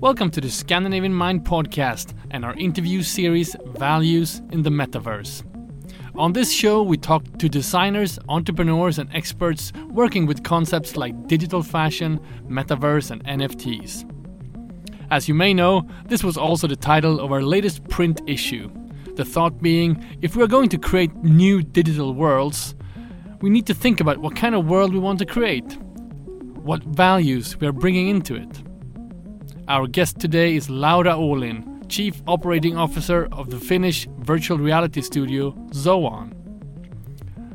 Welcome to the Scandinavian Mind podcast and our interview series Values in the Metaverse. On this show, we talk to designers, entrepreneurs, and experts working with concepts like digital fashion, metaverse, and NFTs. As you may know, this was also the title of our latest print issue. The thought being if we are going to create new digital worlds, we need to think about what kind of world we want to create, what values we are bringing into it. Our guest today is Laura Olin, Chief Operating Officer of the Finnish virtual reality studio Zoan.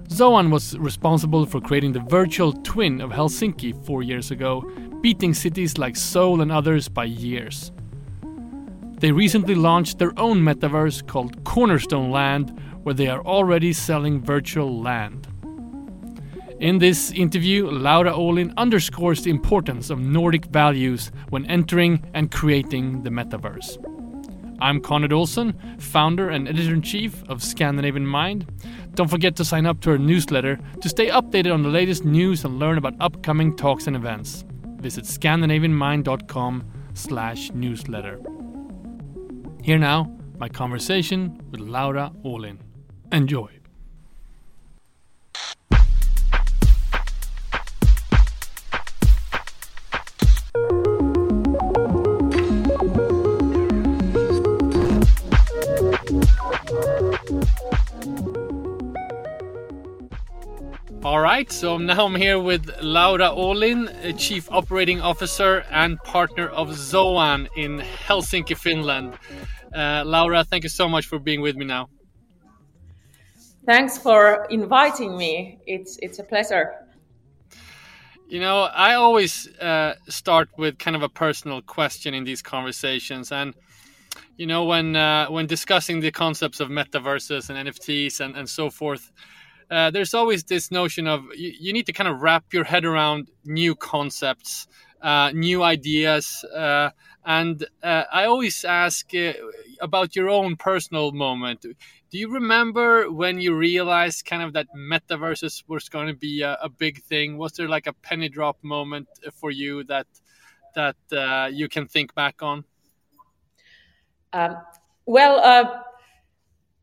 Zoan was responsible for creating the virtual twin of Helsinki four years ago, beating cities like Seoul and others by years. They recently launched their own metaverse called Cornerstone Land, where they are already selling virtual land. In this interview, Laura Olin underscores the importance of Nordic values when entering and creating the metaverse. I'm Konrad Olsson, founder and editor in chief of Scandinavian Mind. Don't forget to sign up to our newsletter to stay updated on the latest news and learn about upcoming talks and events. Visit scandinavianmind.com/newsletter. Here now, my conversation with Laura Olin. Enjoy. All right, so now I'm here with Laura Olin, Chief Operating Officer and partner of Zoan in Helsinki, Finland. Uh, Laura, thank you so much for being with me now. Thanks for inviting me. It's it's a pleasure. You know, I always uh, start with kind of a personal question in these conversations, and you know, when uh, when discussing the concepts of metaverses and NFTs and, and so forth, uh, there's always this notion of you, you, need to kind of wrap your head around new concepts, uh, new ideas. Uh, and uh, I always ask uh, about your own personal moment. Do you remember when you realized kind of that metaverses was going to be a, a big thing? Was there like a penny drop moment for you that that uh, you can think back on? Um, well,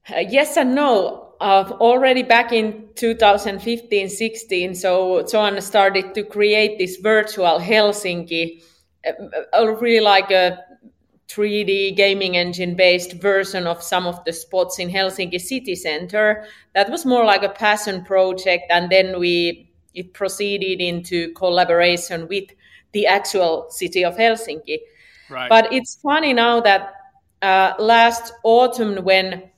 yes and no. Uh, already back in 2015 16 so Zoan started to create this virtual helsinki uh, really like a 3d gaming engine based version of some of the spots in helsinki city center. That was more like a passion project and then we it proceeded into collaboration with the actual city of helsinki. Right. but it's funny now that uh, last autumn when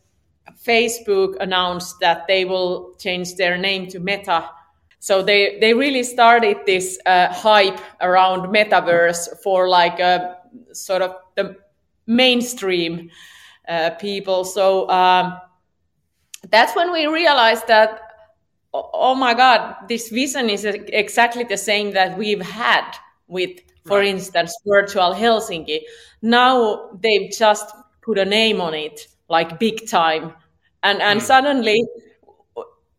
Facebook announced that they will change their name to Meta. So they, they really started this uh, hype around metaverse for like a uh, sort of the mainstream uh, people. So um, that's when we realized that, oh my God, this vision is exactly the same that we've had with, for right. instance, virtual Helsinki. Now they've just put a name on it, like big time and and mm. suddenly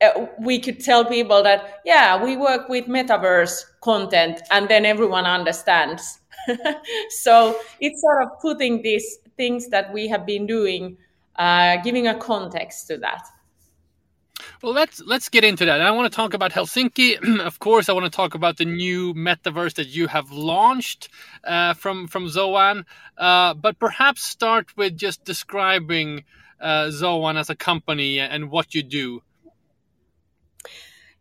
uh, we could tell people that yeah we work with metaverse content and then everyone understands so it's sort of putting these things that we have been doing uh, giving a context to that well, let's let's get into that. I want to talk about Helsinki. of course, I want to talk about the new metaverse that you have launched uh, from from Zoan. Uh, but perhaps start with just describing uh, Zoan as a company and what you do?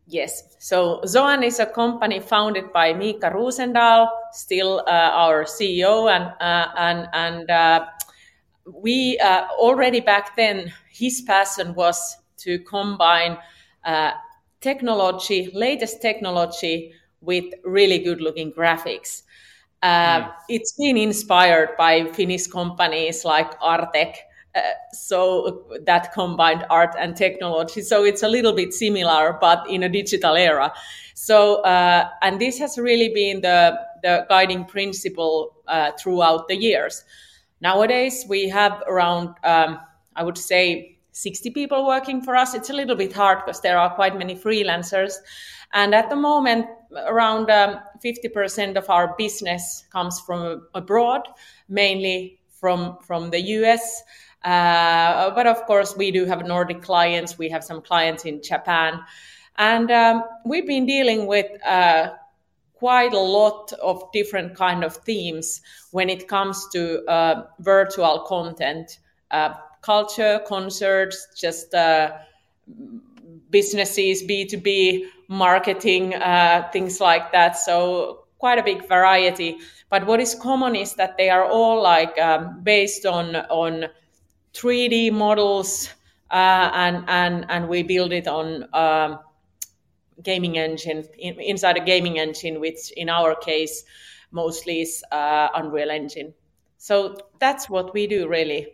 Yes. So Zoan is a company founded by Mika Roosendaal, still uh, our CEO, and uh, and and uh, we uh, already back then his passion was to combine uh, technology, latest technology, with really good-looking graphics. Mm. It's been inspired by Finnish companies like Artek so that combined art and technology. So it's a little bit similar, but in a digital era. So uh, and this has really been the the guiding principle uh, throughout the years. Nowadays we have around um, I would say 60 people working for us. It's a little bit hard because there are quite many freelancers. And at the moment, around um, 50% of our business comes from abroad, mainly from, from the US. Uh, but of course, we do have Nordic clients. We have some clients in Japan. And um, we've been dealing with uh, quite a lot of different kind of themes when it comes to uh, virtual content, uh, culture, concerts, just uh, businesses, B2B marketing, uh, things like that. So quite a big variety. But what is common is that they are all like um, based on on 3D models, uh, and and and we build it on. Um, gaming engine in, inside a gaming engine which in our case mostly is uh, unreal engine so that's what we do really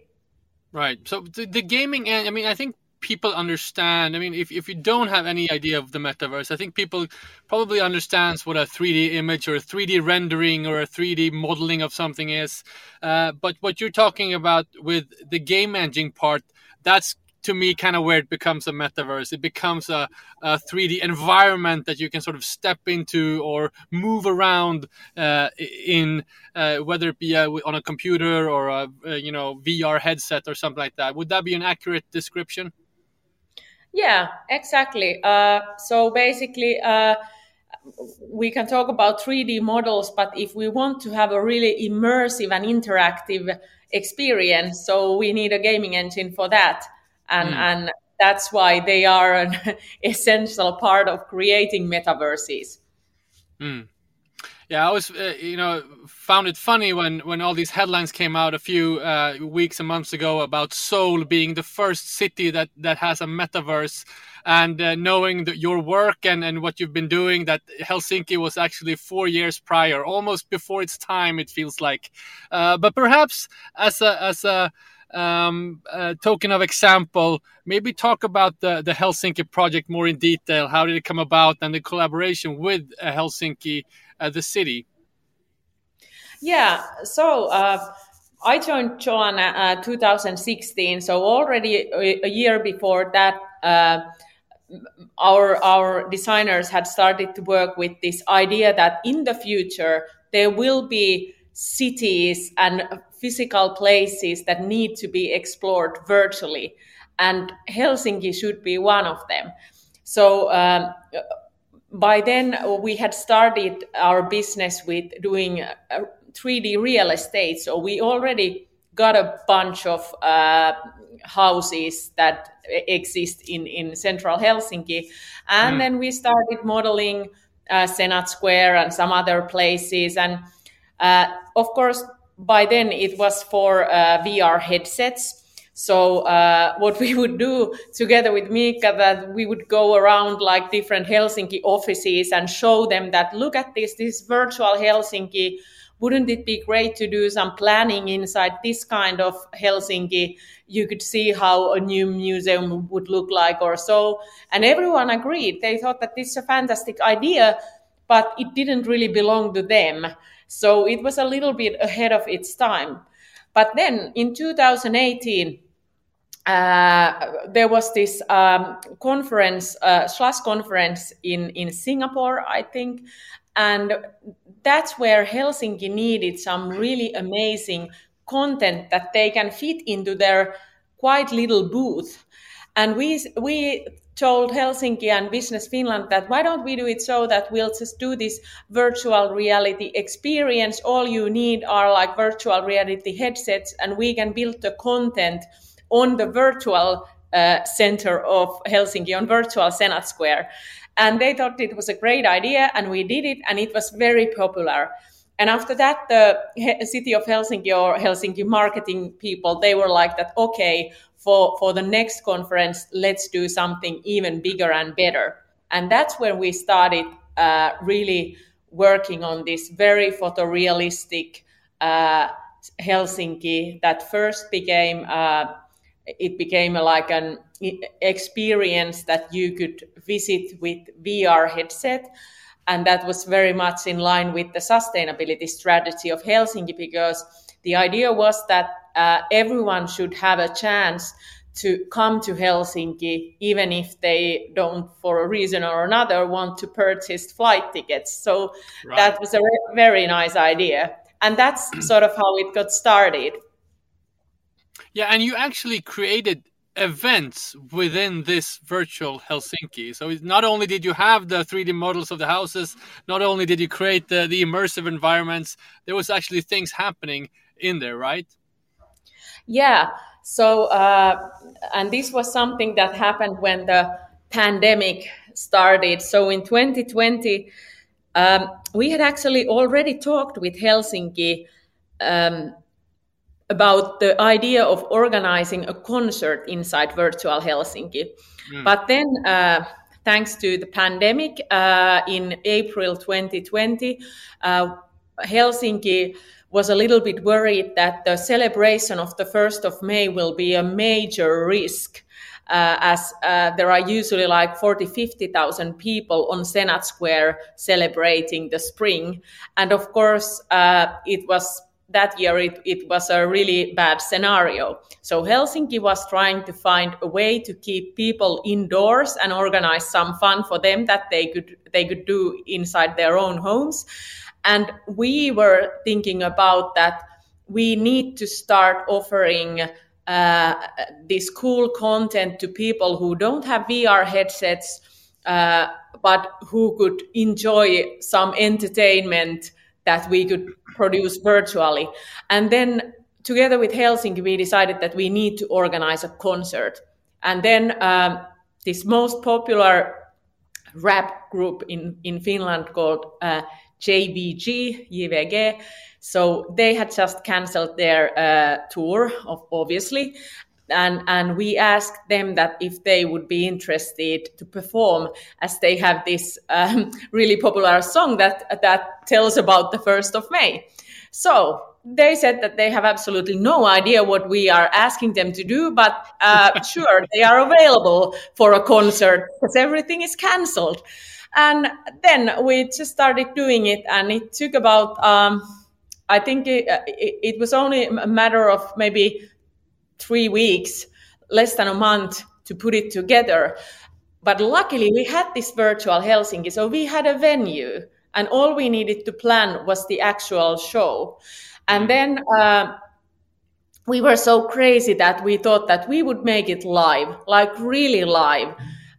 right so the, the gaming i mean i think people understand. I mean, if, if you don't have any idea of the metaverse, I think people probably understands what a 3D image or a 3D rendering or a 3D modeling of something is. Uh, but what you're talking about with the game engine part, that's to me kind of where it becomes a metaverse. It becomes a, a 3D environment that you can sort of step into or move around uh, in, uh, whether it be a, on a computer or a, a you know VR headset or something like that. Would that be an accurate description? Yeah, exactly. Uh, so basically, uh, we can talk about 3D models, but if we want to have a really immersive and interactive experience, so we need a gaming engine for that. And, mm. and that's why they are an essential part of creating metaverses. Mm. Yeah, I was, uh, you know, found it funny when when all these headlines came out a few uh, weeks and months ago about Seoul being the first city that that has a metaverse, and uh, knowing that your work and and what you've been doing, that Helsinki was actually four years prior, almost before its time. It feels like, uh, but perhaps as a as a um, token of example, maybe talk about the, the Helsinki project more in detail. How did it come about and the collaboration with uh, Helsinki uh, the city? Yeah, so uh, I joined Zoan uh, 2016. So already a, a year before that, uh, our our designers had started to work with this idea that in the future there will be cities and physical places that need to be explored virtually, and Helsinki should be one of them. So um, by then we had started our business with doing 3D real estate. So we already got a bunch of uh, houses that exist in, in central Helsinki. And mm. then we started modeling uh, Senate Square and some other places. And uh, of course, by then it was for uh, VR headsets. So uh, what we would do together with Mika, that we would go around like different Helsinki offices and show them that look at this, this virtual Helsinki. Wouldn't it be great to do some planning inside this kind of Helsinki? You could see how a new museum would look like or so. And everyone agreed. They thought that this is a fantastic idea, but it didn't really belong to them. So it was a little bit ahead of its time. But then in 2018, uh, there was this um, conference, uh, Slush conference in, in Singapore, I think. And that's where Helsinki needed some really amazing content that they can fit into their quite little booth. And we, we told Helsinki and Business Finland that why don't we do it so that we'll just do this virtual reality experience. All you need are like virtual reality headsets, and we can build the content on the virtual uh, center of Helsinki, on virtual Senate Square. And they thought it was a great idea, and we did it, and it was very popular. And after that, the city of Helsinki or Helsinki marketing people, they were like that, okay, for, for the next conference, let's do something even bigger and better. And that's when we started uh, really working on this very photorealistic uh, Helsinki that first became uh, it became like an experience that you could visit with VR headset. And that was very much in line with the sustainability strategy of Helsinki because the idea was that uh, everyone should have a chance to come to Helsinki, even if they don't, for a reason or another, want to purchase flight tickets. So right. that was a very nice idea. And that's sort of how it got started. Yeah, and you actually created events within this virtual Helsinki. So not only did you have the 3D models of the houses, not only did you create the, the immersive environments, there was actually things happening in there, right? Yeah. So, uh, and this was something that happened when the pandemic started. So in 2020, um, we had actually already talked with Helsinki um, about the idea of organizing a concert inside virtual Helsinki. Mm. But then, uh, thanks to the pandemic, uh, in April 2020, uh, Helsinki was a little bit worried that the celebration of the 1st of May will be a major risk. Uh, as uh, there are usually like 40, 50,000 people on Senate Square celebrating the spring. And of course, uh, it was that year it, it was a really bad scenario. So Helsinki was trying to find a way to keep people indoors and organize some fun for them that they could they could do inside their own homes. And we were thinking about that we need to start offering uh, this cool content to people who don't have VR headsets, uh, but who could enjoy some entertainment that we could produce virtually. And then together with Helsinki, we decided that we need to organize a concert. And then um, this most popular rap group in, in Finland called uh, JVG, JVG. So they had just canceled their uh, tour, obviously, and and we asked them that if they would be interested to perform as they have this um, really popular song that that tells about the first of May. So they said that they have absolutely no idea what we are asking them to do, but uh, sure, they are available for a concert because everything is cancelled. And then we just started doing it, and it took about, um, I think it, it, it was only a matter of maybe three weeks, less than a month to put it together. But luckily, we had this virtual Helsinki, so we had a venue, and all we needed to plan was the actual show. And then uh, we were so crazy that we thought that we would make it live, like really live.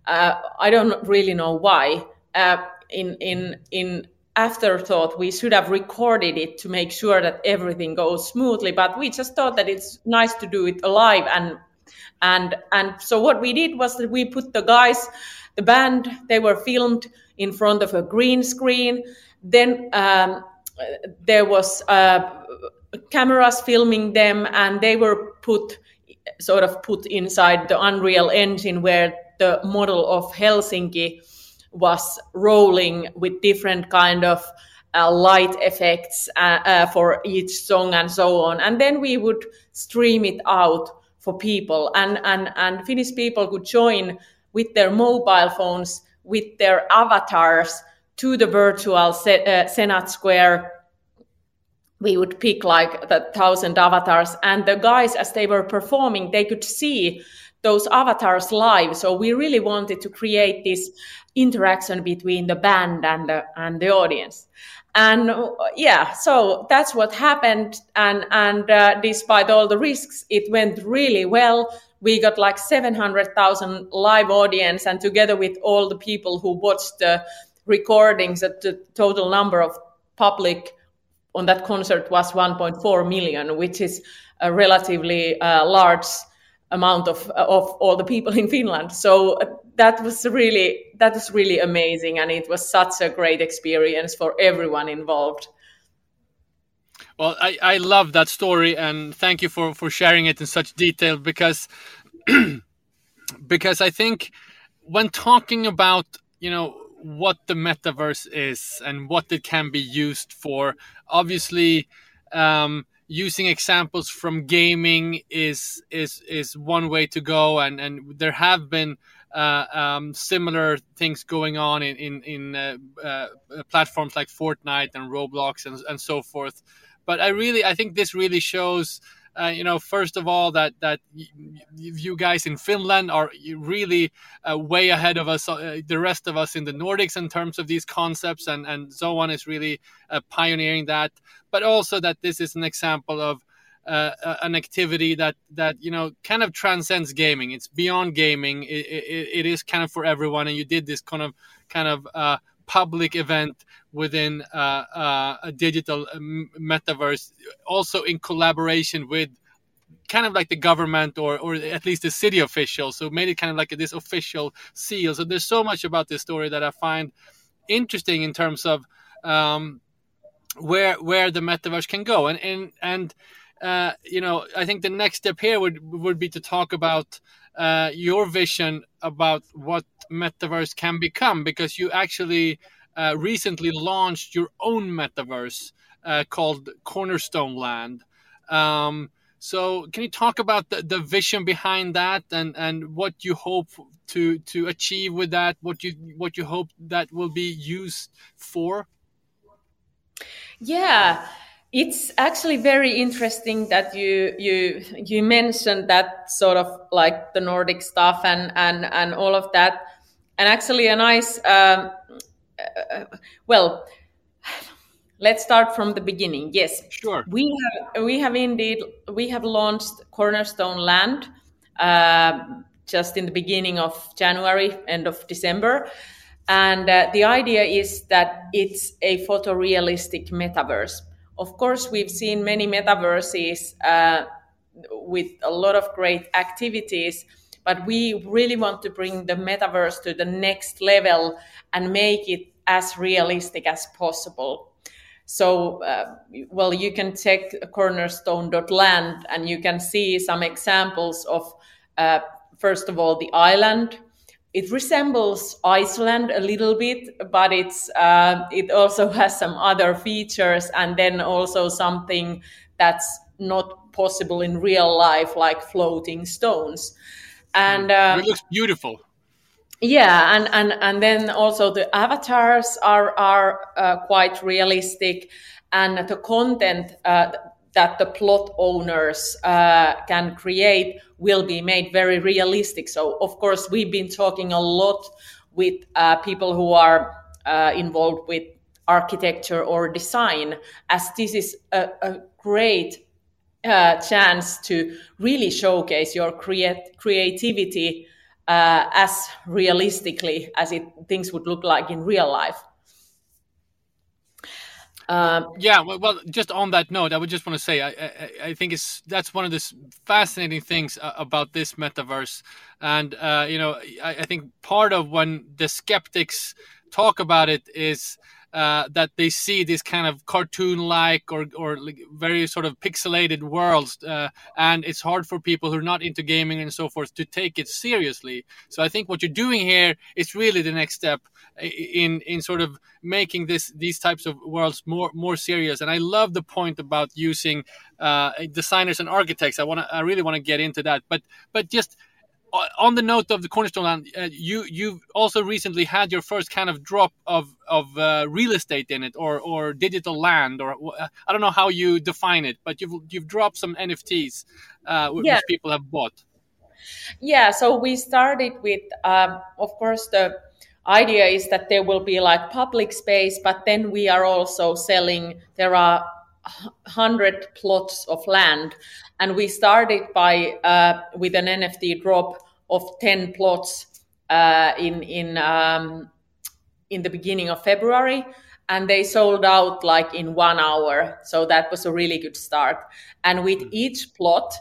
Uh, I don't really know why. Uh, in in in afterthought we should have recorded it to make sure that everything goes smoothly but we just thought that it's nice to do it live and and and so what we did was that we put the guys the band they were filmed in front of a green screen. Then um, there was uh, cameras filming them and they were put sort of put inside the unreal engine where the model of helsinki was rolling with different kind of uh, light effects uh, uh, for each song and so on. And then we would stream it out for people. And and and finnish people could join with their mobile phones with their avatars to the virtual Se- uh, senate square. We would pick like the thousand avatars and the guys as they were performing they could see those avatars live. So we really wanted to create this interaction between the band and the and the audience. And yeah so that's what happened. And and uh, despite all the risks it went really well. We got like 700,000 live audience and together with all the people who watched the recordings the total number of public on that concert was 1.4 million which is a relatively uh, large amount of of all the people in Finland. So that was really that was really amazing, and it was such a great experience for everyone involved. Well, I, I love that story, and thank you for for sharing it in such detail because because I think when talking about you know what the metaverse is and what it can be used for, obviously. Um, using examples from gaming is is is one way to go, and and there have been uh, um, similar things going on in in, in uh, uh, platforms like Fortnite and Roblox and and so forth. But I really I think this really shows uh, you know, first of all, that that you guys in Finland are really uh, way ahead of us, uh, the rest of us in the Nordics in terms of these concepts, and and so on is really uh, pioneering that. But also that this is an example of uh, an activity that that you know kind of transcends gaming. It's beyond gaming. It, it, it is kind of for everyone, and you did this kind of kind of uh, public event within uh, uh, a digital um, metaverse, also in collaboration with kind of like the government or or at least the city officials. So made it kind of like this official seal. So there's so much about this story that I find interesting in terms of um, where where the metaverse can go, and and and uh, you know, I think the next step here would would be to talk about uh, your vision about what metaverse can become, because you actually uh, recently launched your own metaverse uh, called Cornerstone Land. Um, so, can you talk about the, the vision behind that, and, and what you hope to to achieve with that? What you what you hope that will be used for? Yeah. It's actually very interesting that you you you mentioned that sort of like the Nordic stuff and and and all of that, and actually a nice um, uh, well. Let's start from the beginning. Yes, sure. We have we have indeed we have launched Cornerstone Land uh, just in the beginning of January, end of December, and uh, the idea is that it's a photorealistic metaverse of course, we've seen many metaverses uh, with a lot of great activities, but we really want to bring the metaverse to the next level and make it as realistic as possible. So, uh, well, you can check cornerstone.land and you can see some examples of, uh, first of all, the island it resembles Iceland a little bit, but it's uh, it also has some other features, and then also something that's not possible in real life, like floating stones. And um, it looks beautiful. Yeah, and and and then also the avatars are are uh, quite realistic, and the content uh, that the plot owners uh, can create will be made very realistic. So, of course, we've been talking a lot with uh, people who are uh, involved with architecture or design, as this is a, a great uh, chance to really showcase your creativity uh, as realistically as it things would look like in real life. Um, yeah, well, well, just on that note, I would just want to say I, I, I think it's that's one of the fascinating things uh, about this metaverse, and uh, you know, I, I, think part of when the skeptics talk about it is uh, that they see these kind of cartoon-like or or very sort of pixelated worlds, uh, and it's hard for people who are not into gaming and so forth to take it seriously. So I think what you're doing here is really the next step in in sort of making this these types of worlds more more serious. And I love the point about using uh, designers and architects. I want to I really want to get into that, but but just on the note of the cornerstone land, uh, you you've also recently had your first kind of drop of of uh, real estate in it, or or digital land, or uh, I don't know how you define it, but you've you've dropped some NFTs uh, yeah. which people have bought. Yeah, so we started with, um, of course, the idea is that there will be like public space, but then we are also selling. There are hundred plots of land and we started by uh, with an NFT drop of 10 plots uh, in in um, in the beginning of February. And they sold out like in one hour. So that was a really good start. And with mm. each plot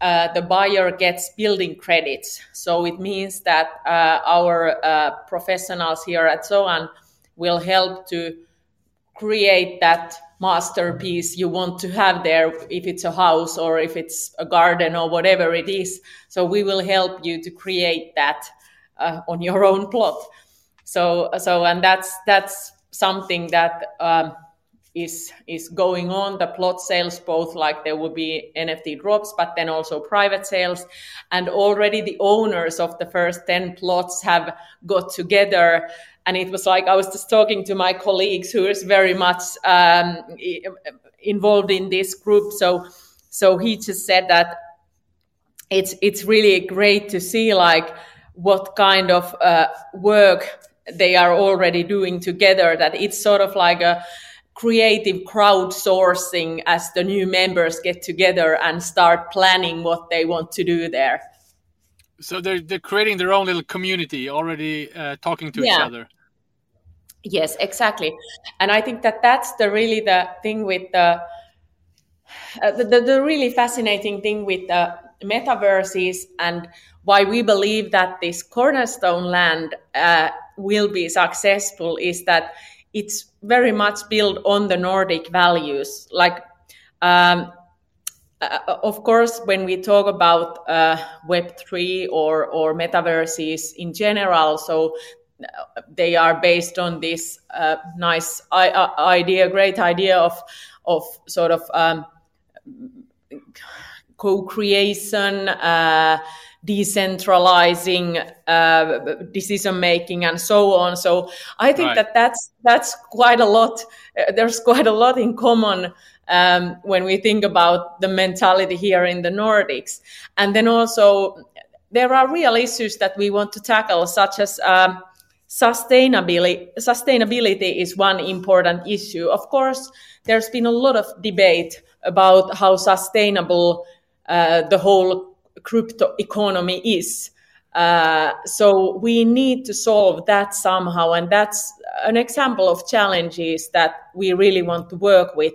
uh, the buyer gets building credits. So it means that uh, our uh, professionals here at Zoan will help to create that masterpiece you want to have there if it's a house or if it's a garden or whatever it is. So we will help you to create that uh, on your own plot. So so and that's that's something that um, is is going on. The plot sales both like there will be nft drops but then also private sales. And already the owners of the first 10 plots have got together and it was like I was just talking to my colleagues who is very much um, involved in this group. So So he just said that it's it's really great to see like what kind of uh, work they are already doing together. That it's sort of like a creative crowdsourcing as the new members get together and start planning what they want to do there. So they're they're creating their own little community already, uh, talking to yeah. each other. Yes, exactly, and I think that that's the really the thing with the uh, the, the, the really fascinating thing with the metaverses and why we believe that this cornerstone land uh, will be successful is that it's very much built on the Nordic values. Like, um, uh, of course, when we talk about uh, Web three or or metaverses in general, so uh, they are based on this uh, nice uh, idea, great idea of of sort of um, co-creation, uh, decentralizing uh, decision making, and so on. So I think right. that that's that's quite a lot. Uh, there's quite a lot in common um, when we think about the mentality here in the Nordics, and then also there are real issues that we want to tackle, such as um, sustainability. Sustainability is one important issue. Of course, there's been a lot of debate about how sustainable uh, the whole crypto economy is. Uh, so we need to solve that somehow, and that's an example of challenges that we really want to work with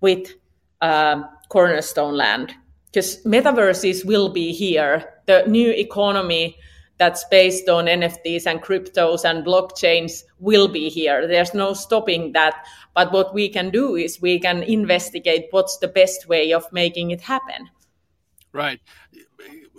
with um, Cornerstone Land, because metaverses will be here. The new economy that's based on NFTs and cryptos and blockchains will be here. There's no stopping that. But what we can do is we can investigate what's the best way of making it happen. Right.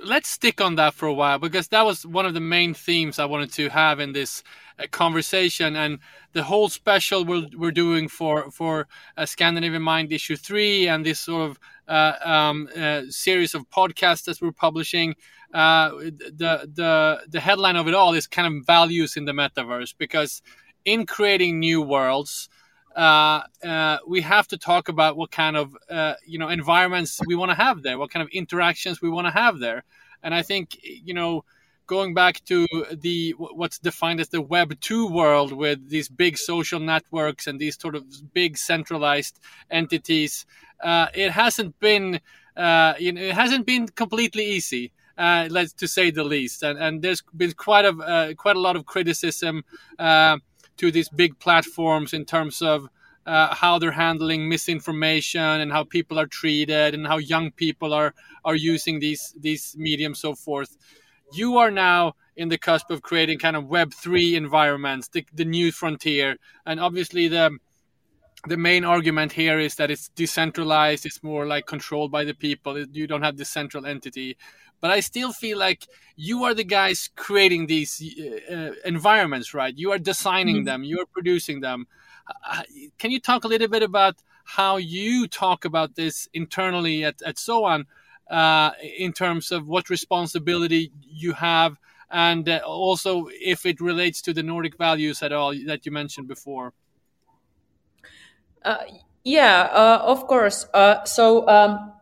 Let's stick on that for a while because that was one of the main themes I wanted to have in this uh, conversation and the whole special we're, we're doing for for uh, Scandinavian Mind issue three and this sort of uh, um, uh, series of podcasts that we're publishing. Uh, the the the headline of it all is kind of values in the metaverse because in creating new worlds uh, uh, we have to talk about what kind of uh, you know environments we want to have there, what kind of interactions we want to have there, and I think you know going back to the what's defined as the Web two world with these big social networks and these sort of big centralized entities, uh, it hasn't been uh, you know it hasn't been completely easy. Uh, let's to say the least, and, and there's been quite a quite a lot of criticism to these big platforms in terms of uh, how they're handling misinformation and how people are treated and how young people are are using these these mediums so forth. You are now in the cusp of creating kind of web 3 environments the, the new frontier. And obviously the the main argument here is that it's decentralized it's more like controlled by the people. You don't have this central entity but I still feel like you are the guys creating these uh, uh environments, right? You are designing mm-hmm. them, you are producing them. Uh, can you talk a little bit about how you talk about this internally at, at Zoan uh, in terms of what responsibility you have and uh, also if it relates to the Nordic values at all that you mentioned before? Uh, yeah, of course. so um,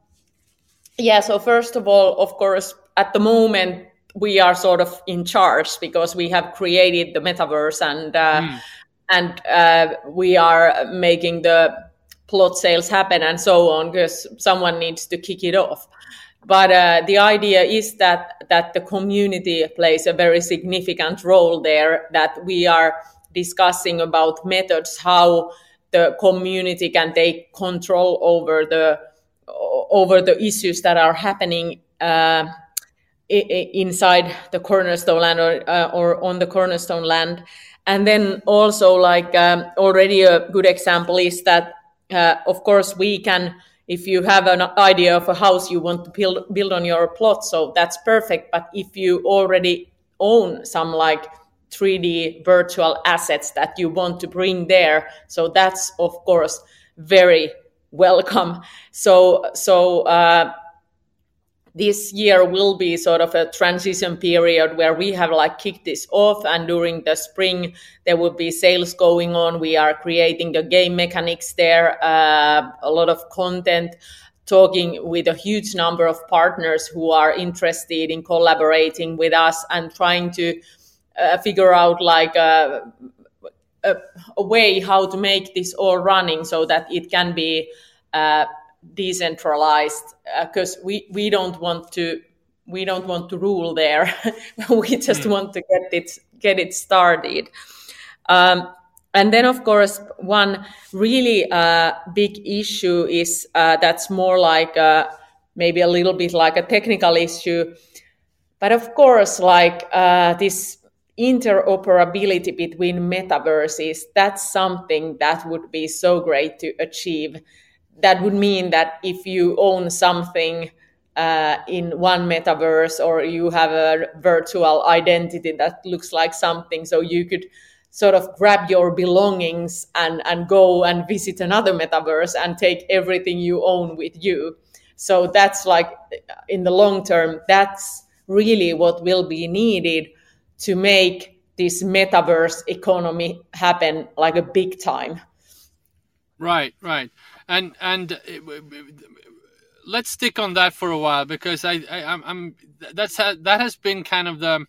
yeah, so first of all, of course, at the moment, we are sort of in charge because we have created the metaverse and uh, mm. and uh, we are making the plot sales happen and so on because someone needs to kick it off. But uh, the idea is that that the community plays a very significant role there. That we are discussing about methods how the community can take control over the over the issues that are happening uh, inside the cornerstone land or, uh, or on the cornerstone land. And then also, like um, already a good example is that, uh, of course, we can, if you have an idea of a house you want to build, build on your plot, so that's perfect. But if you already own some like 3D virtual assets that you want to bring there, so that's of course very welcome. So so uh, this year will be sort of a transition period where we have like kicked this off and during the spring there will be sales going on we are creating the game mechanics there uh, a lot of content talking with a huge number of partners who are interested in collaborating with us and trying to uh, figure out like a, a, a, way how to make this all running so that it can be uh, decentralized because uh, we, we don't want to we don't want to rule there. We just mm. want to get it get it started. Um, and then of course one really uh, big issue is uh, that's more like a, maybe a little bit like a technical issue. But of course like uh, this interoperability between metaverses that's something that would be so great to achieve. That would mean that if you own something uh, in one metaverse or you have a virtual identity that looks like something so you could sort of grab your belongings and, and go and visit another metaverse and take everything you own with you. So that's like in the long term that's really what will be needed to make this metaverse economy happen like a big time. Right right. And and uh, let's stick on that for a while because I, I I'm that's that has been kind of the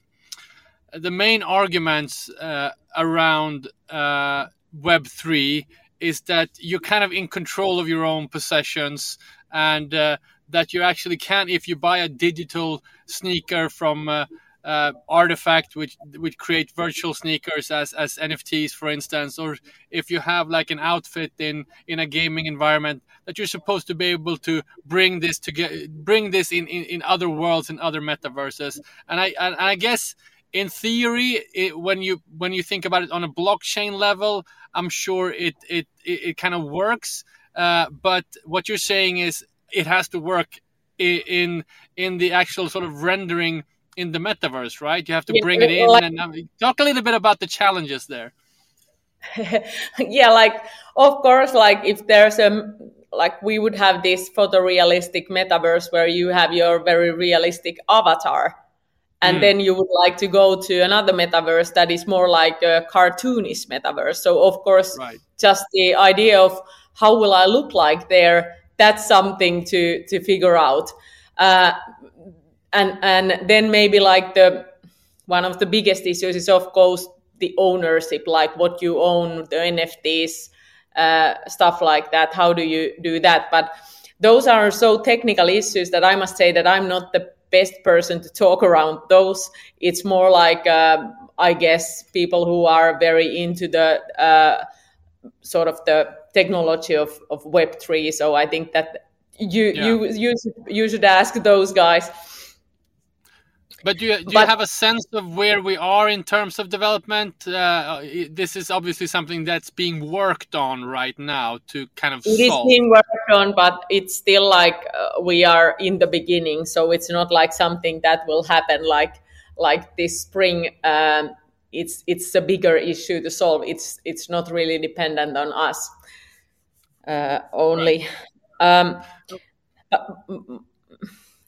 the main arguments uh, around uh, Web three is that you're kind of in control of your own possessions and uh, that you actually can if you buy a digital sneaker from uh, RTFKT which which create virtual sneakers as as nfts for instance or if you have like an outfit in in a gaming environment that you're supposed to be able to bring this to get bring this in, in in other worlds and other metaverses. And i and i guess in theory it, when you when you think about it on a blockchain level i'm sure it it it, it kind of works. Uh, but what you're saying is it has to work in in the actual sort of rendering in the metaverse, right? You have to bring it in like, and um, talk a little bit about the challenges there. yeah, like of course, like if there's a like we would have this photorealistic metaverse where you have your very realistic avatar and mm. then you would like to go to another metaverse that is more like a cartoonish metaverse so of course right. just the idea of how will i look like there that's something to to figure out uh, and and then maybe like the one of the biggest issues is of course the ownership like what you own the nfts uh, stuff like that. How do you do that? But those are so technical issues that i must say that i'm not the best person to talk around those. It's more like uh, i guess people who are very into the uh, sort of the technology of, of web3 so i think that you yeah. you you you should ask those guys but do you, do but, you have a sense of where we are in terms of development? Uh, this is obviously something that's being worked on right now to kind of. It solve. is being worked on, but it's still like uh, we are in the beginning, so it's not like something that will happen like like this spring. Um, it's it's a bigger issue to solve. It's it's not really dependent on us uh, only. Right. Um,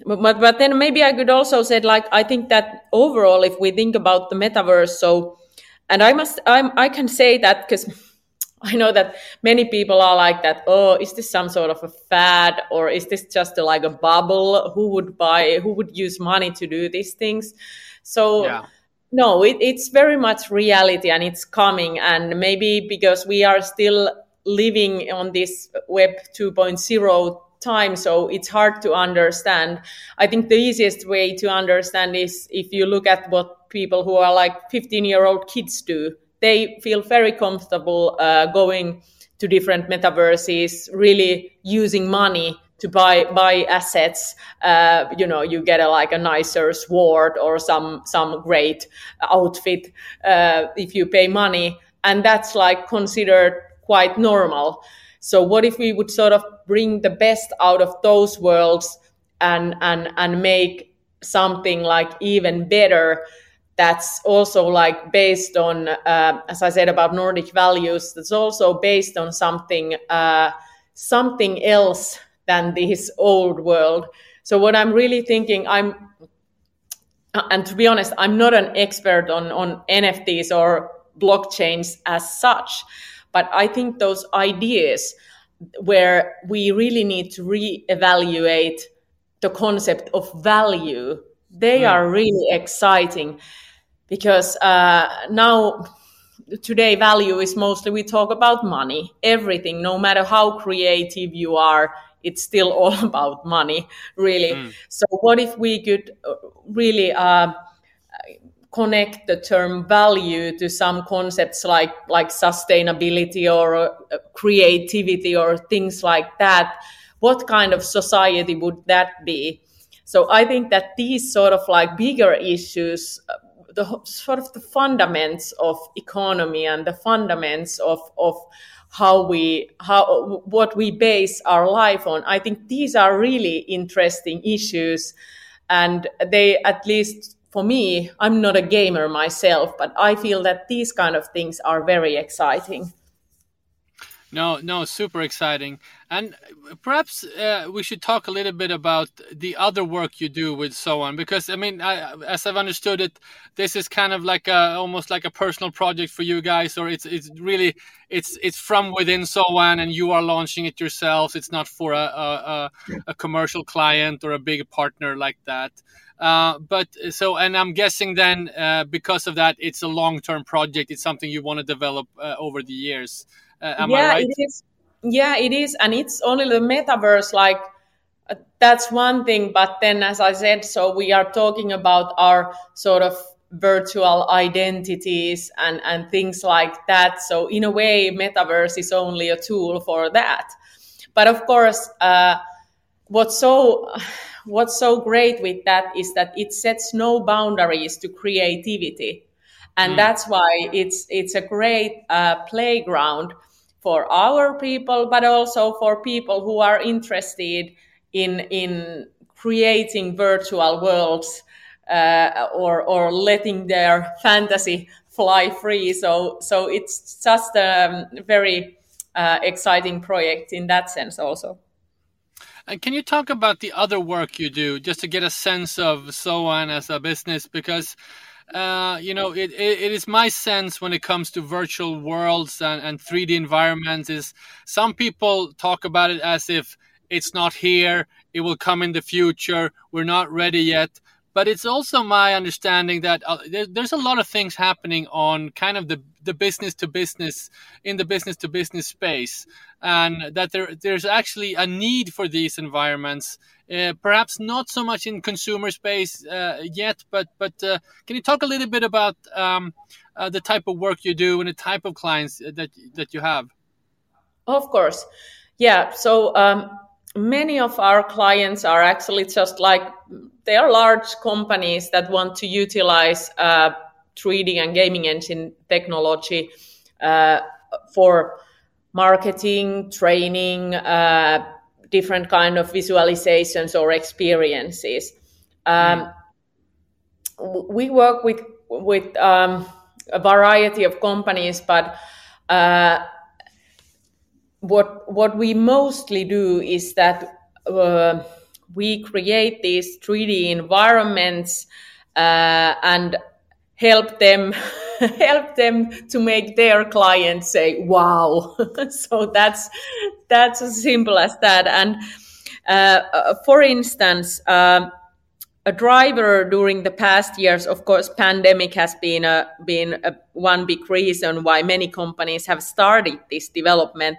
but but then maybe I could also say like I think that overall, if we think about the metaverse, so and I must I'm, I can say that because I know that many people are like that. Oh, is this some sort of a fad, or is this just a, like a bubble? Who would buy? Who would use money to do these things? So. Yeah. No, it, it's very much reality and it's coming. And maybe because we are still living on this Web 2.0 time so it's hard to understand. I think the easiest way to understand is if you look at what people who are like 15 year old kids do they feel very comfortable uh, going to different metaverses really using money to buy buy assets. Uh, you know you get a, like a nicer sword or some some great outfit uh, if you pay money and that's like considered quite normal. So what if we would sort of bring the best out of those worlds and and and make something like even better. That's also like based on uh, as i said about nordic values that's also based on something uh, something else than this old world. So what i'm really thinking i'm and to be honest i'm not an expert on on nfts or blockchains as such but I think those ideas where we really need to re-evaluate the concept of value. They mm. are really exciting because uh, now today value is mostly we talk about money everything no matter how creative you are it's still all about money really mm. so what if we could uh, really uh, connect the term value to some concepts like like sustainability or uh, creativity or things like that what kind of society would that be? So i think that these sort of like bigger issues uh, the sort of the fundaments of economy and the fundaments of of how we how what we base our life on i think these are really interesting issues. And they at least for me, I'm not a gamer myself, but I feel that these kind of things are very exciting. No, no, super exciting. And perhaps uh, we should talk a little bit about the other work you do with Zoan, because I mean, I, as I've understood it, this is kind of like a, almost like a personal project for you guys, or it's it's really it's it's from within Zoan, and you are launching it yourselves. It's not for a a, a commercial client or a big partner like that. Uh, but so, and I'm guessing then uh, because of that, it's a long term project. It's something you want to develop uh, over the years. Uh, am yeah, I right? it is. Yeah, it is, and it's only the metaverse. Like uh, that's one thing, but then, as I said, so we are talking about our sort of virtual identities and and things like that. So in a way, metaverse is only a tool for that. But of course, what's so what's so great with that is that it sets no boundaries to creativity. And mm. that's why it's it's a great uh, playground for our people but also for people who are interested in in creating virtual worlds uh, or or letting their fantasy fly free. So so it's just a very uh, exciting project in that sense also and can you talk about the other work you do, just to get a sense of Zoan as a business? Because uh, you know, it, it, it is my sense when it comes to virtual worlds and, and 3D environments is some people talk about it as if it's not here, it will come in the future, we're not ready yet. But it's also my understanding that uh, there, there's a lot of things happening on kind of the the business to business in the business to business space, and that there there's actually a need for these environments. Uh, perhaps not so much in consumer space uh, yet, but but uh, can you talk a little bit about um, uh, the type of work you do and the type of clients that that you have? Of course, yeah. So um, many of our clients are actually just like they are large companies that want to utilize uh, 3D and gaming engine technology uh, for marketing, training, uh, different kind of visualizations or experiences. Um. We work with with um, a variety of companies, but uh, what what we mostly do is that uh, we create these 3D environments uh, and help them help them to make their clients say wow. So that's that's as simple as that. And uh, uh, for instance um, a driver during the past years of course pandemic has been a been a, one big reason why many companies have started this development.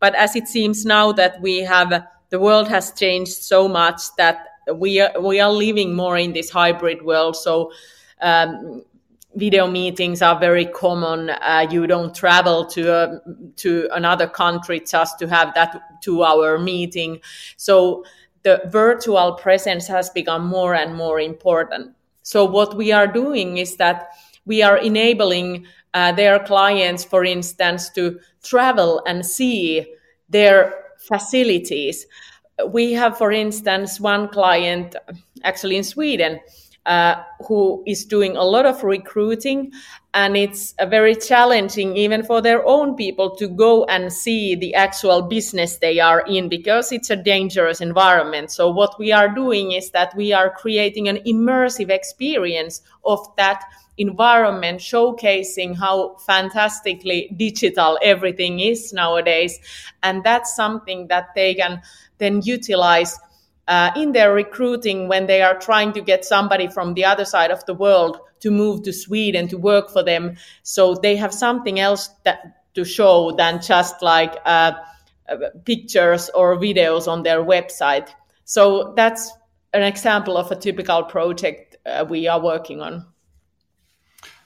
But as it seems now that we have the world has changed so much that we are, we are living more in this hybrid world so um, video meetings are very common. Uh, you don't travel to a, to another country just to have that two hour meeting. So the virtual presence has become more and more important. So what we are doing is that we are enabling uh, their clients, for instance, to travel and see their facilities. We have, for instance, one client actually in Sweden uh, who is doing a lot of recruiting and it's very challenging even for their own people to go and see the actual business they are in because it's a dangerous environment so what we are doing is that we are creating an immersive experience of that environment showcasing how fantastically digital everything is nowadays. And that's something that they can then utilize uh, in their recruiting when they are trying to get somebody from the other side of the world to move to Sweden to work for them. So they have something else that, to show than just like uh, uh, pictures or videos on their website. So that's an example of a typical project uh, we are working on.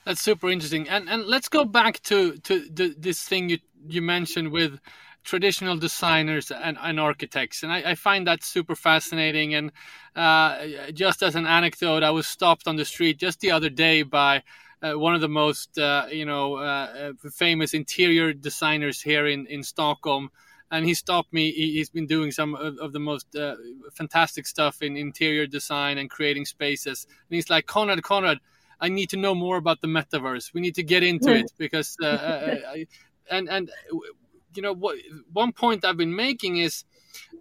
That's super interesting. And and let's go back to to the, this thing you you mentioned with traditional designers and, and architects. And I, I, find that super fascinating. And uh, just as an anecdote, I was stopped on the street just the other day by uh, one of the most, uh, you know, uh, uh, famous interior designers here in, in Stockholm. And he stopped me. He, has been doing some of, of the most uh, fantastic stuff in interior design and creating spaces. And he's like, Konrad, Konrad, I need to know more about the metaverse. We need to get into it because, I, and and you know what one point I've been making is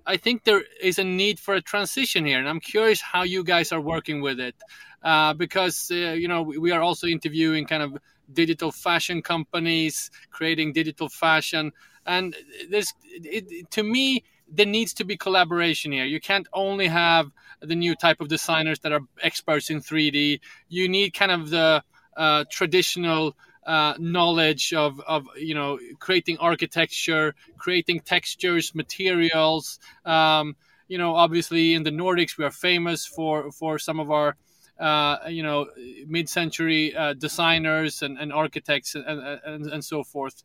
I think there is a need for a transition here, and I'm curious how you guys are working with it uh, because uh, you know we are also interviewing kind of digital fashion companies creating digital fashion, and there's it, to me there needs to be collaboration here. You can't only have the new type of designers that are experts in 3D. You need kind of the uh, traditional uh, knowledge of, of you know creating architecture, creating textures, materials. Um, you know, obviously in the Nordics we are famous for for some of our uh, you know mid-century uh, designers and, and architects and, and, and so forth.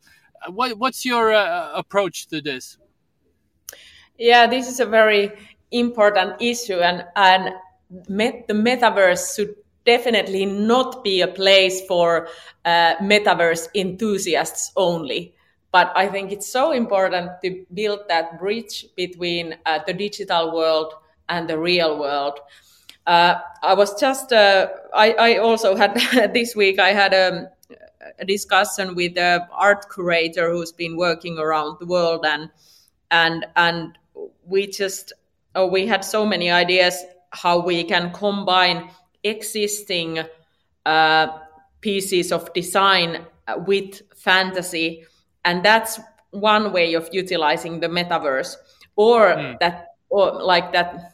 What, what's your uh, approach to this? Yeah, this is a very important issue, and and met, the metaverse should definitely not be a place for uh, metaverse enthusiasts only. But I think it's so important to build that bridge between uh, the digital world and the real world. Uh, I was just, uh, I, I, also had this week, I had a, a discussion with an art curator who's been working around the world and, and, and we just, oh, we had so many ideas how we can combine existing uh, pieces of design with fantasy, and that's one way of utilizing the metaverse. Or mm. that, or like that,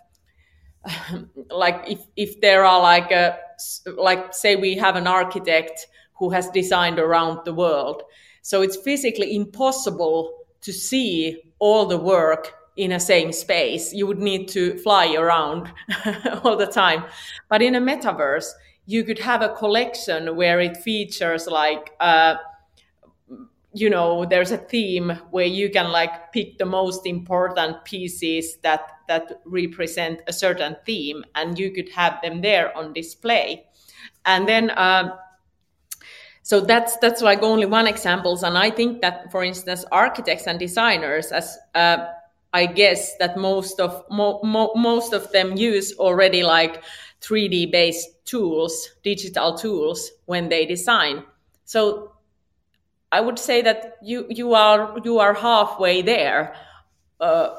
like if if there are like a like say we have an architect who has designed around the world, so it's physically impossible to see all the work in a same space. You would need to fly around all the time. But in a metaverse, you could have a collection where it features like, uh, you know, there's a theme where you can like pick the most important pieces that that represent a certain theme, and you could have them there on display. And then. Uh, so that's that's like only one examples and i think that for instance architects and designers as uh, I guess that most of mo, mo, most of them use already like 3D based tools, digital tools when they design. So I would say that you you are you are halfway there. Uh,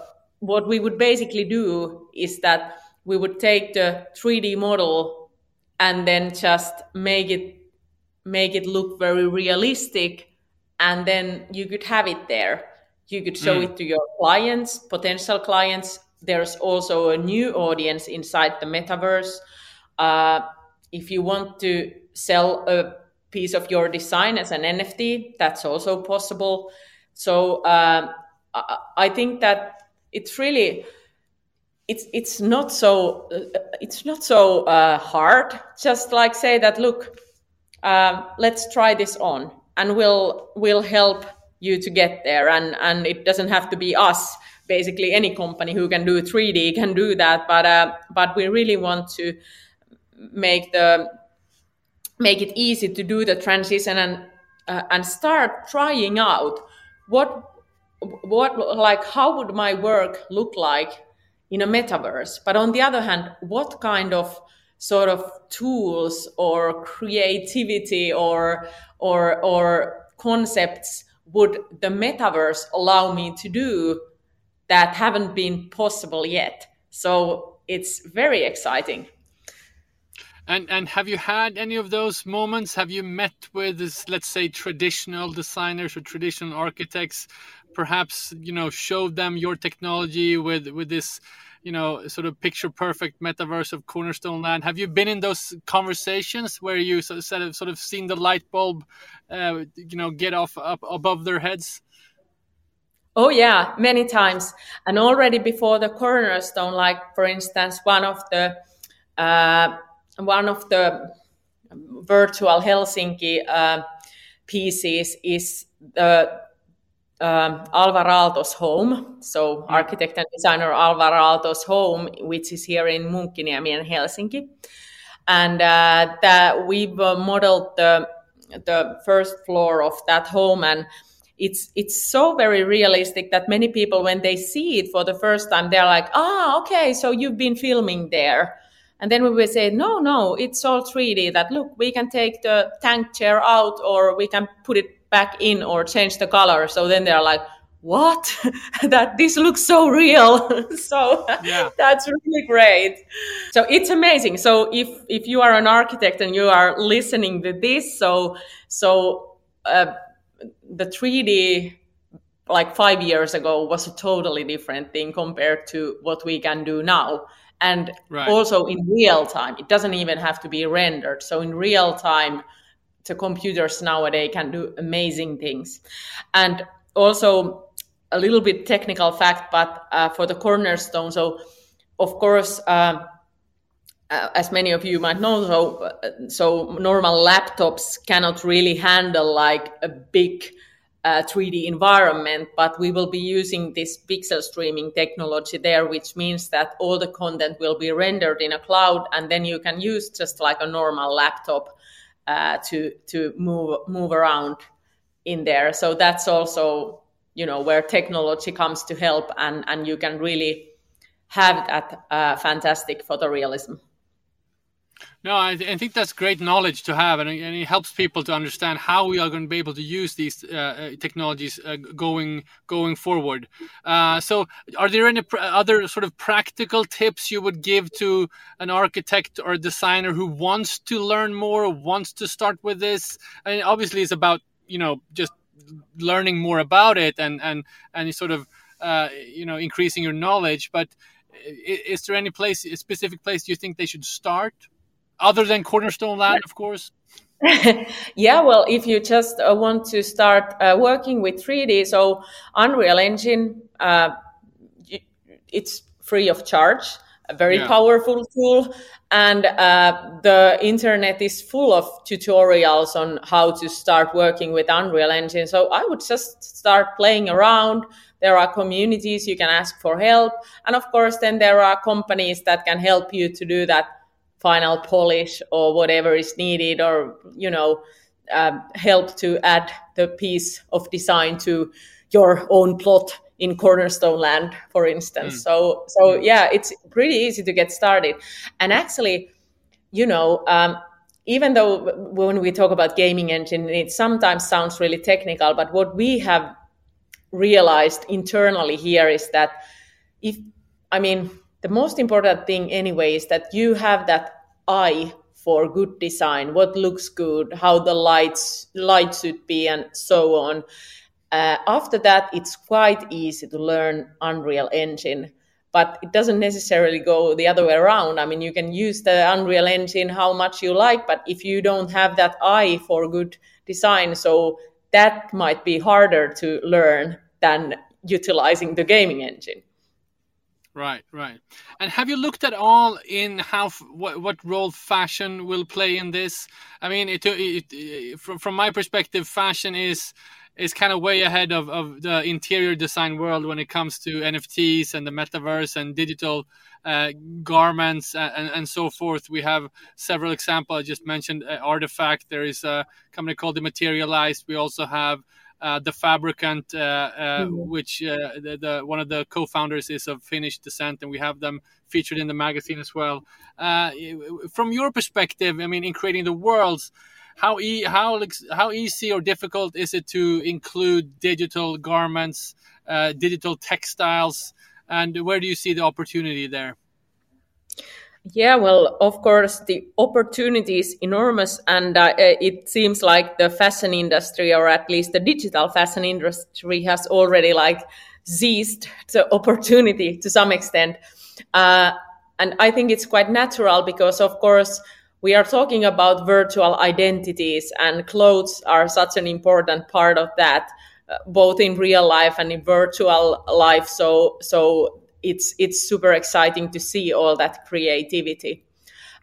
what we would basically do is that we would take the 3D model and then just make it make it look very realistic, and then you could have it there you could show mm. it to your clients, potential clients. There's also a new audience inside the metaverse. Uh, if you want to sell a piece of your design as an NFT, that's also possible. So uh, I think that it's really it's it's not so uh, it's not so uh, hard. Just like say that look, uh, let's try this on, and we'll we'll help you to get there and and it doesn't have to be us basically any company who can do 3d can do that but uh, but we really want to make the make it easy to do the transition and uh, and start trying out what what like how would my work look like in a metaverse? But on the other hand what kind of sort of tools or creativity or or or concepts would the metaverse allow me to do that haven't been possible yet? So it's very exciting. And and have you had any of those moments? Have you met with let's say, traditional designers or traditional architects? Perhaps you know, showed them your technology with with this, you know, sort of picture perfect metaverse of Cornerstone Land. Have you been in those conversations where you sort of sort of seen the light bulb, uh, you know, get off up above their heads? Oh yeah, many times, and already before the Cornerstone, like for instance, one of the uh, one of the virtual Helsinki uh, pieces is the um, Alvar Aalto's home. So architect and designer Alvar Aalto's home, which is here in Munkkiniemi in Helsinki. And uh, that we've uh, modeled the, the first floor of that home and it's it's so very realistic that many people when they see it for the first time they're like ah okay so you've been filming there and then we will say, no, no, it's all 3D. That look, we can take the tank chair out or we can put it back in or change the color. So then they're like, what? that this looks so real. so yeah. that's really great. So it's amazing. So if if you are an architect and you are listening to this, so so uh, the 3D like five years ago was a totally different thing compared to what we can do now and right. also in real time. It doesn't even have to be rendered. So in real time, the computers nowadays can do amazing things. And also a little bit technical fact, but uh, for the cornerstone, so of course. Uh, uh, as many of you might know, so uh, so normal laptops cannot really handle like a big uh, 3D environment, but we will be using this pixel streaming technology there, which means that all the content will be rendered in a cloud, and then you can use just like a normal laptop uh, to to move move around in there. So that's also you know where technology comes to help, and and you can really have that uh, fantastic photorealism. No, I, th- I, think that's great knowledge to have, and, and, it helps people to understand how we are going to be able to use these uh, uh, technologies uh, going going forward. Uh, so, are there any pr- other sort of practical tips you would give to an architect or designer who wants to learn more, wants to start with this? I mean, obviously, it's about you know just learning more about it and and and sort of uh, you know increasing your knowledge, but. Is there any place, specific place you think they should start? Other than Cornerstone Land, of course? yeah, well, if you just uh, want to start uh, working with 3D, so Unreal Engine, uh, it's free of charge, a very yeah. powerful tool, and uh, the internet is full of tutorials on how to start working with Unreal Engine. So I would just start playing around. There are communities you can ask for help, and of course, then there are companies that can help you to do that final polish or whatever is needed or you know um, help to add the piece of design to your own plot in cornerstone land for instance mm. so so mm. yeah it's pretty easy to get started and actually you know um, even though when we talk about gaming engine it sometimes sounds really technical but what we have realized internally here is that if i mean the most important thing anyway is that you have that eye for good design what looks good how the lights light should be and so on. Uh, after that it's quite easy to learn unreal engine but it doesn't necessarily go the other way around. I mean you can use the unreal engine how much you like but if you don't have that eye for good design so that might be harder to learn than utilizing the gaming engine Right, right. And have you looked at all in how what what role fashion will play in this? I mean, it, it, it from from my perspective, fashion is is kind of way ahead of, of the interior design world when it comes to NFTs and the metaverse and digital uh, garments and, and so forth. We have several examples. I just mentioned uh, RTFKT. There is a company called The Materialized. We also have uh, the Fabricant, uh, uh, mm-hmm. which the, the, one of the co-founders is of Finnish descent, and we have them featured in the magazine as well. from your perspective, I mean, in creating the worlds, how e- how how easy or difficult is it to include digital garments, digital textiles, and where do you see the opportunity there? Yeah, well, of course, the opportunity is enormous, and uh, it seems like the fashion industry, or at least the digital fashion industry, has already like seized the opportunity to some extent. Uh, and I think it's quite natural because, of course, we are talking about virtual identities, and clothes are such an important part of that, uh, both in real life and in virtual life. So, so it's it's super exciting to see all that creativity.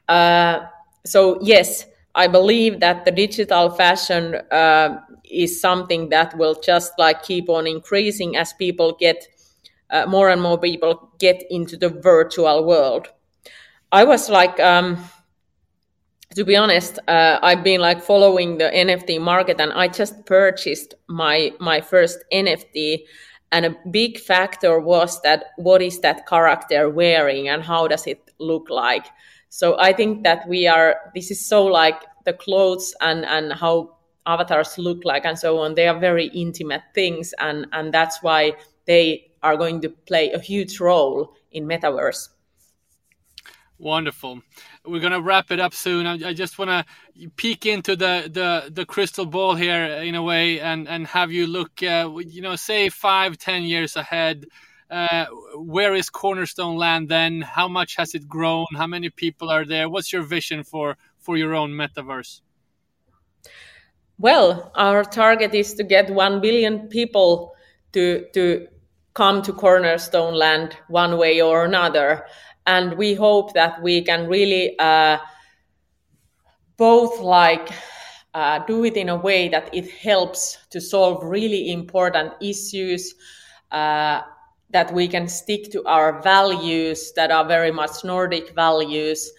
Uh, so yes, I believe that the digital fashion uh, is something that will just like keep on increasing as people get uh, more and more people get into the virtual world. I was like, um, to be honest, uh, I've been like following the NFT market, and I just purchased my my first NFT and a big factor was that what is that character wearing and how does it look like? So I think that we are, this is so like the clothes and, and how avatars look like and so on. They are very intimate things. And, and that's why they are going to play a huge role in metaverse. Wonderful. We're gonna wrap it up soon. I, I just want to peek into the, the the crystal ball here in a way, and and have you look, uh, you know, say five, ten years ahead. Uh, where is Cornerstone Land then? How much has it grown? How many people are there? What's your vision for for your own metaverse? Well, our target is to get one billion people to to come to Cornerstone Land one way or another and we hope that we can really uh, both like uh, do it in a way that it helps to solve really important issues uh, that we can stick to our values that are very much nordic values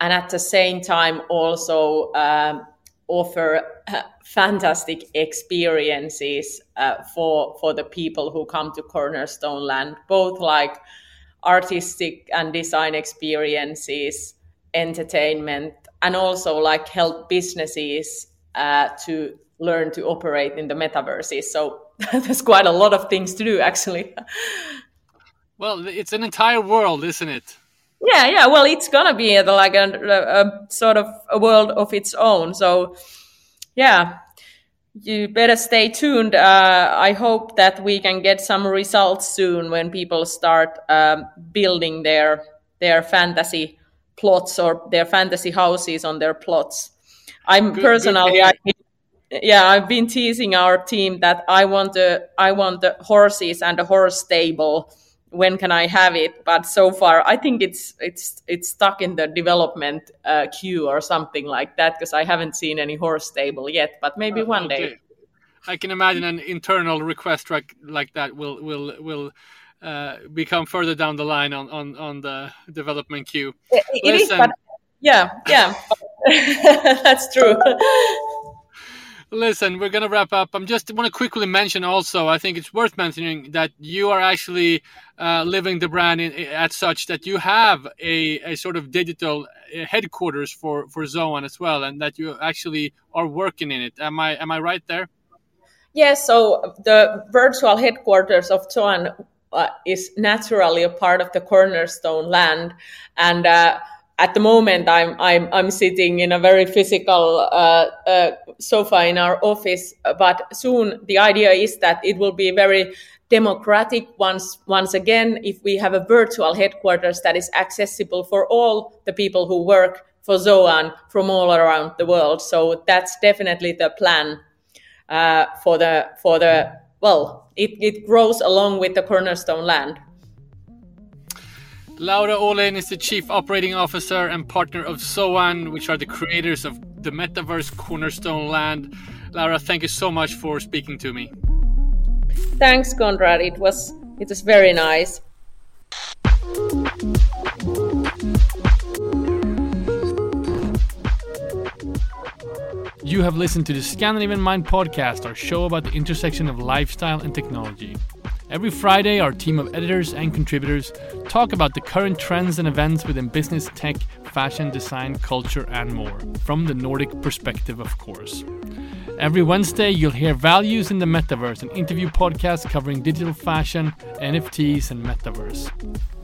and at the same time also um, offer uh, fantastic experiences uh, for for the people who come to cornerstone land both like artistic and design experiences, entertainment, and also like help businesses uh, to learn to operate in the metaverses. So there's quite a lot of things to do, actually. Well, it's an entire world, isn't it? Yeah, yeah. Well, it's gonna be like a, a, a sort of a world of its own. So, yeah, you better stay tuned. Uh, I hope that we can get some results soon when people start um, building their their fantasy plots or their fantasy houses on their plots. I'm good, personally, good I, yeah, I've been teasing our team that I want the I want the horses and a horse stable when can I have it? But so far, I think it's it's it's stuck in the development uh, queue or something like that because I haven't seen any horse stable yet. But maybe uh, one okay. day. I can imagine an internal request like like that will will will uh, become further down the line on on, on the development queue. it, it is, but yeah, yeah, that's true. Listen, we're gonna wrap up. I'm just want to quickly mention also. I think it's worth mentioning that you are actually uh, living the brand in, at such that you have a, a sort of digital uh, headquarters for for Zoan as well, and that you actually are working in it. Am I am I right there? Yes. Yeah, so the virtual headquarters of Zoan uh, is naturally a part of the Cornerstone land, and uh, at the moment I'm I'm I'm sitting in a very physical uh, uh, sofa in our office, but soon the idea is that it will be very democratic once once again if we have a virtual headquarters that is accessible for all the people who work for Zoan from all around the world. So that's definitely the plan uh, for the for the well. It, it grows along with the cornerstone land. Laura Åhlén is the Chief Operating Officer and partner of Zoan, which are the creators of the Metaverse Cornerstone Land. Laura, thank you so much for speaking to me. Thanks, Konrad. It was it was very nice. You have listened to the Scandinavian Mind podcast, our show about the intersection of lifestyle and technology. Every Friday, our team of editors and contributors talk about the current trends and events within business, tech, fashion, design, culture, and more, from the Nordic perspective, of course. Every Wednesday, you'll hear Values in the Metaverse, an interview podcast covering digital fashion, NFTs, and metaverse.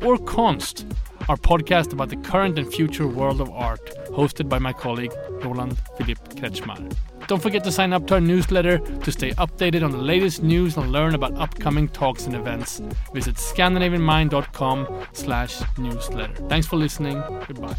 Or Const, our podcast about the current and future world of art, hosted by my colleague Roland Philipp Kretschmar. Don't forget to sign up to our newsletter to stay updated on the latest news and learn about upcoming talks and events. Visit scandinavianmind.com slash newsletter. Thanks for listening. Goodbye.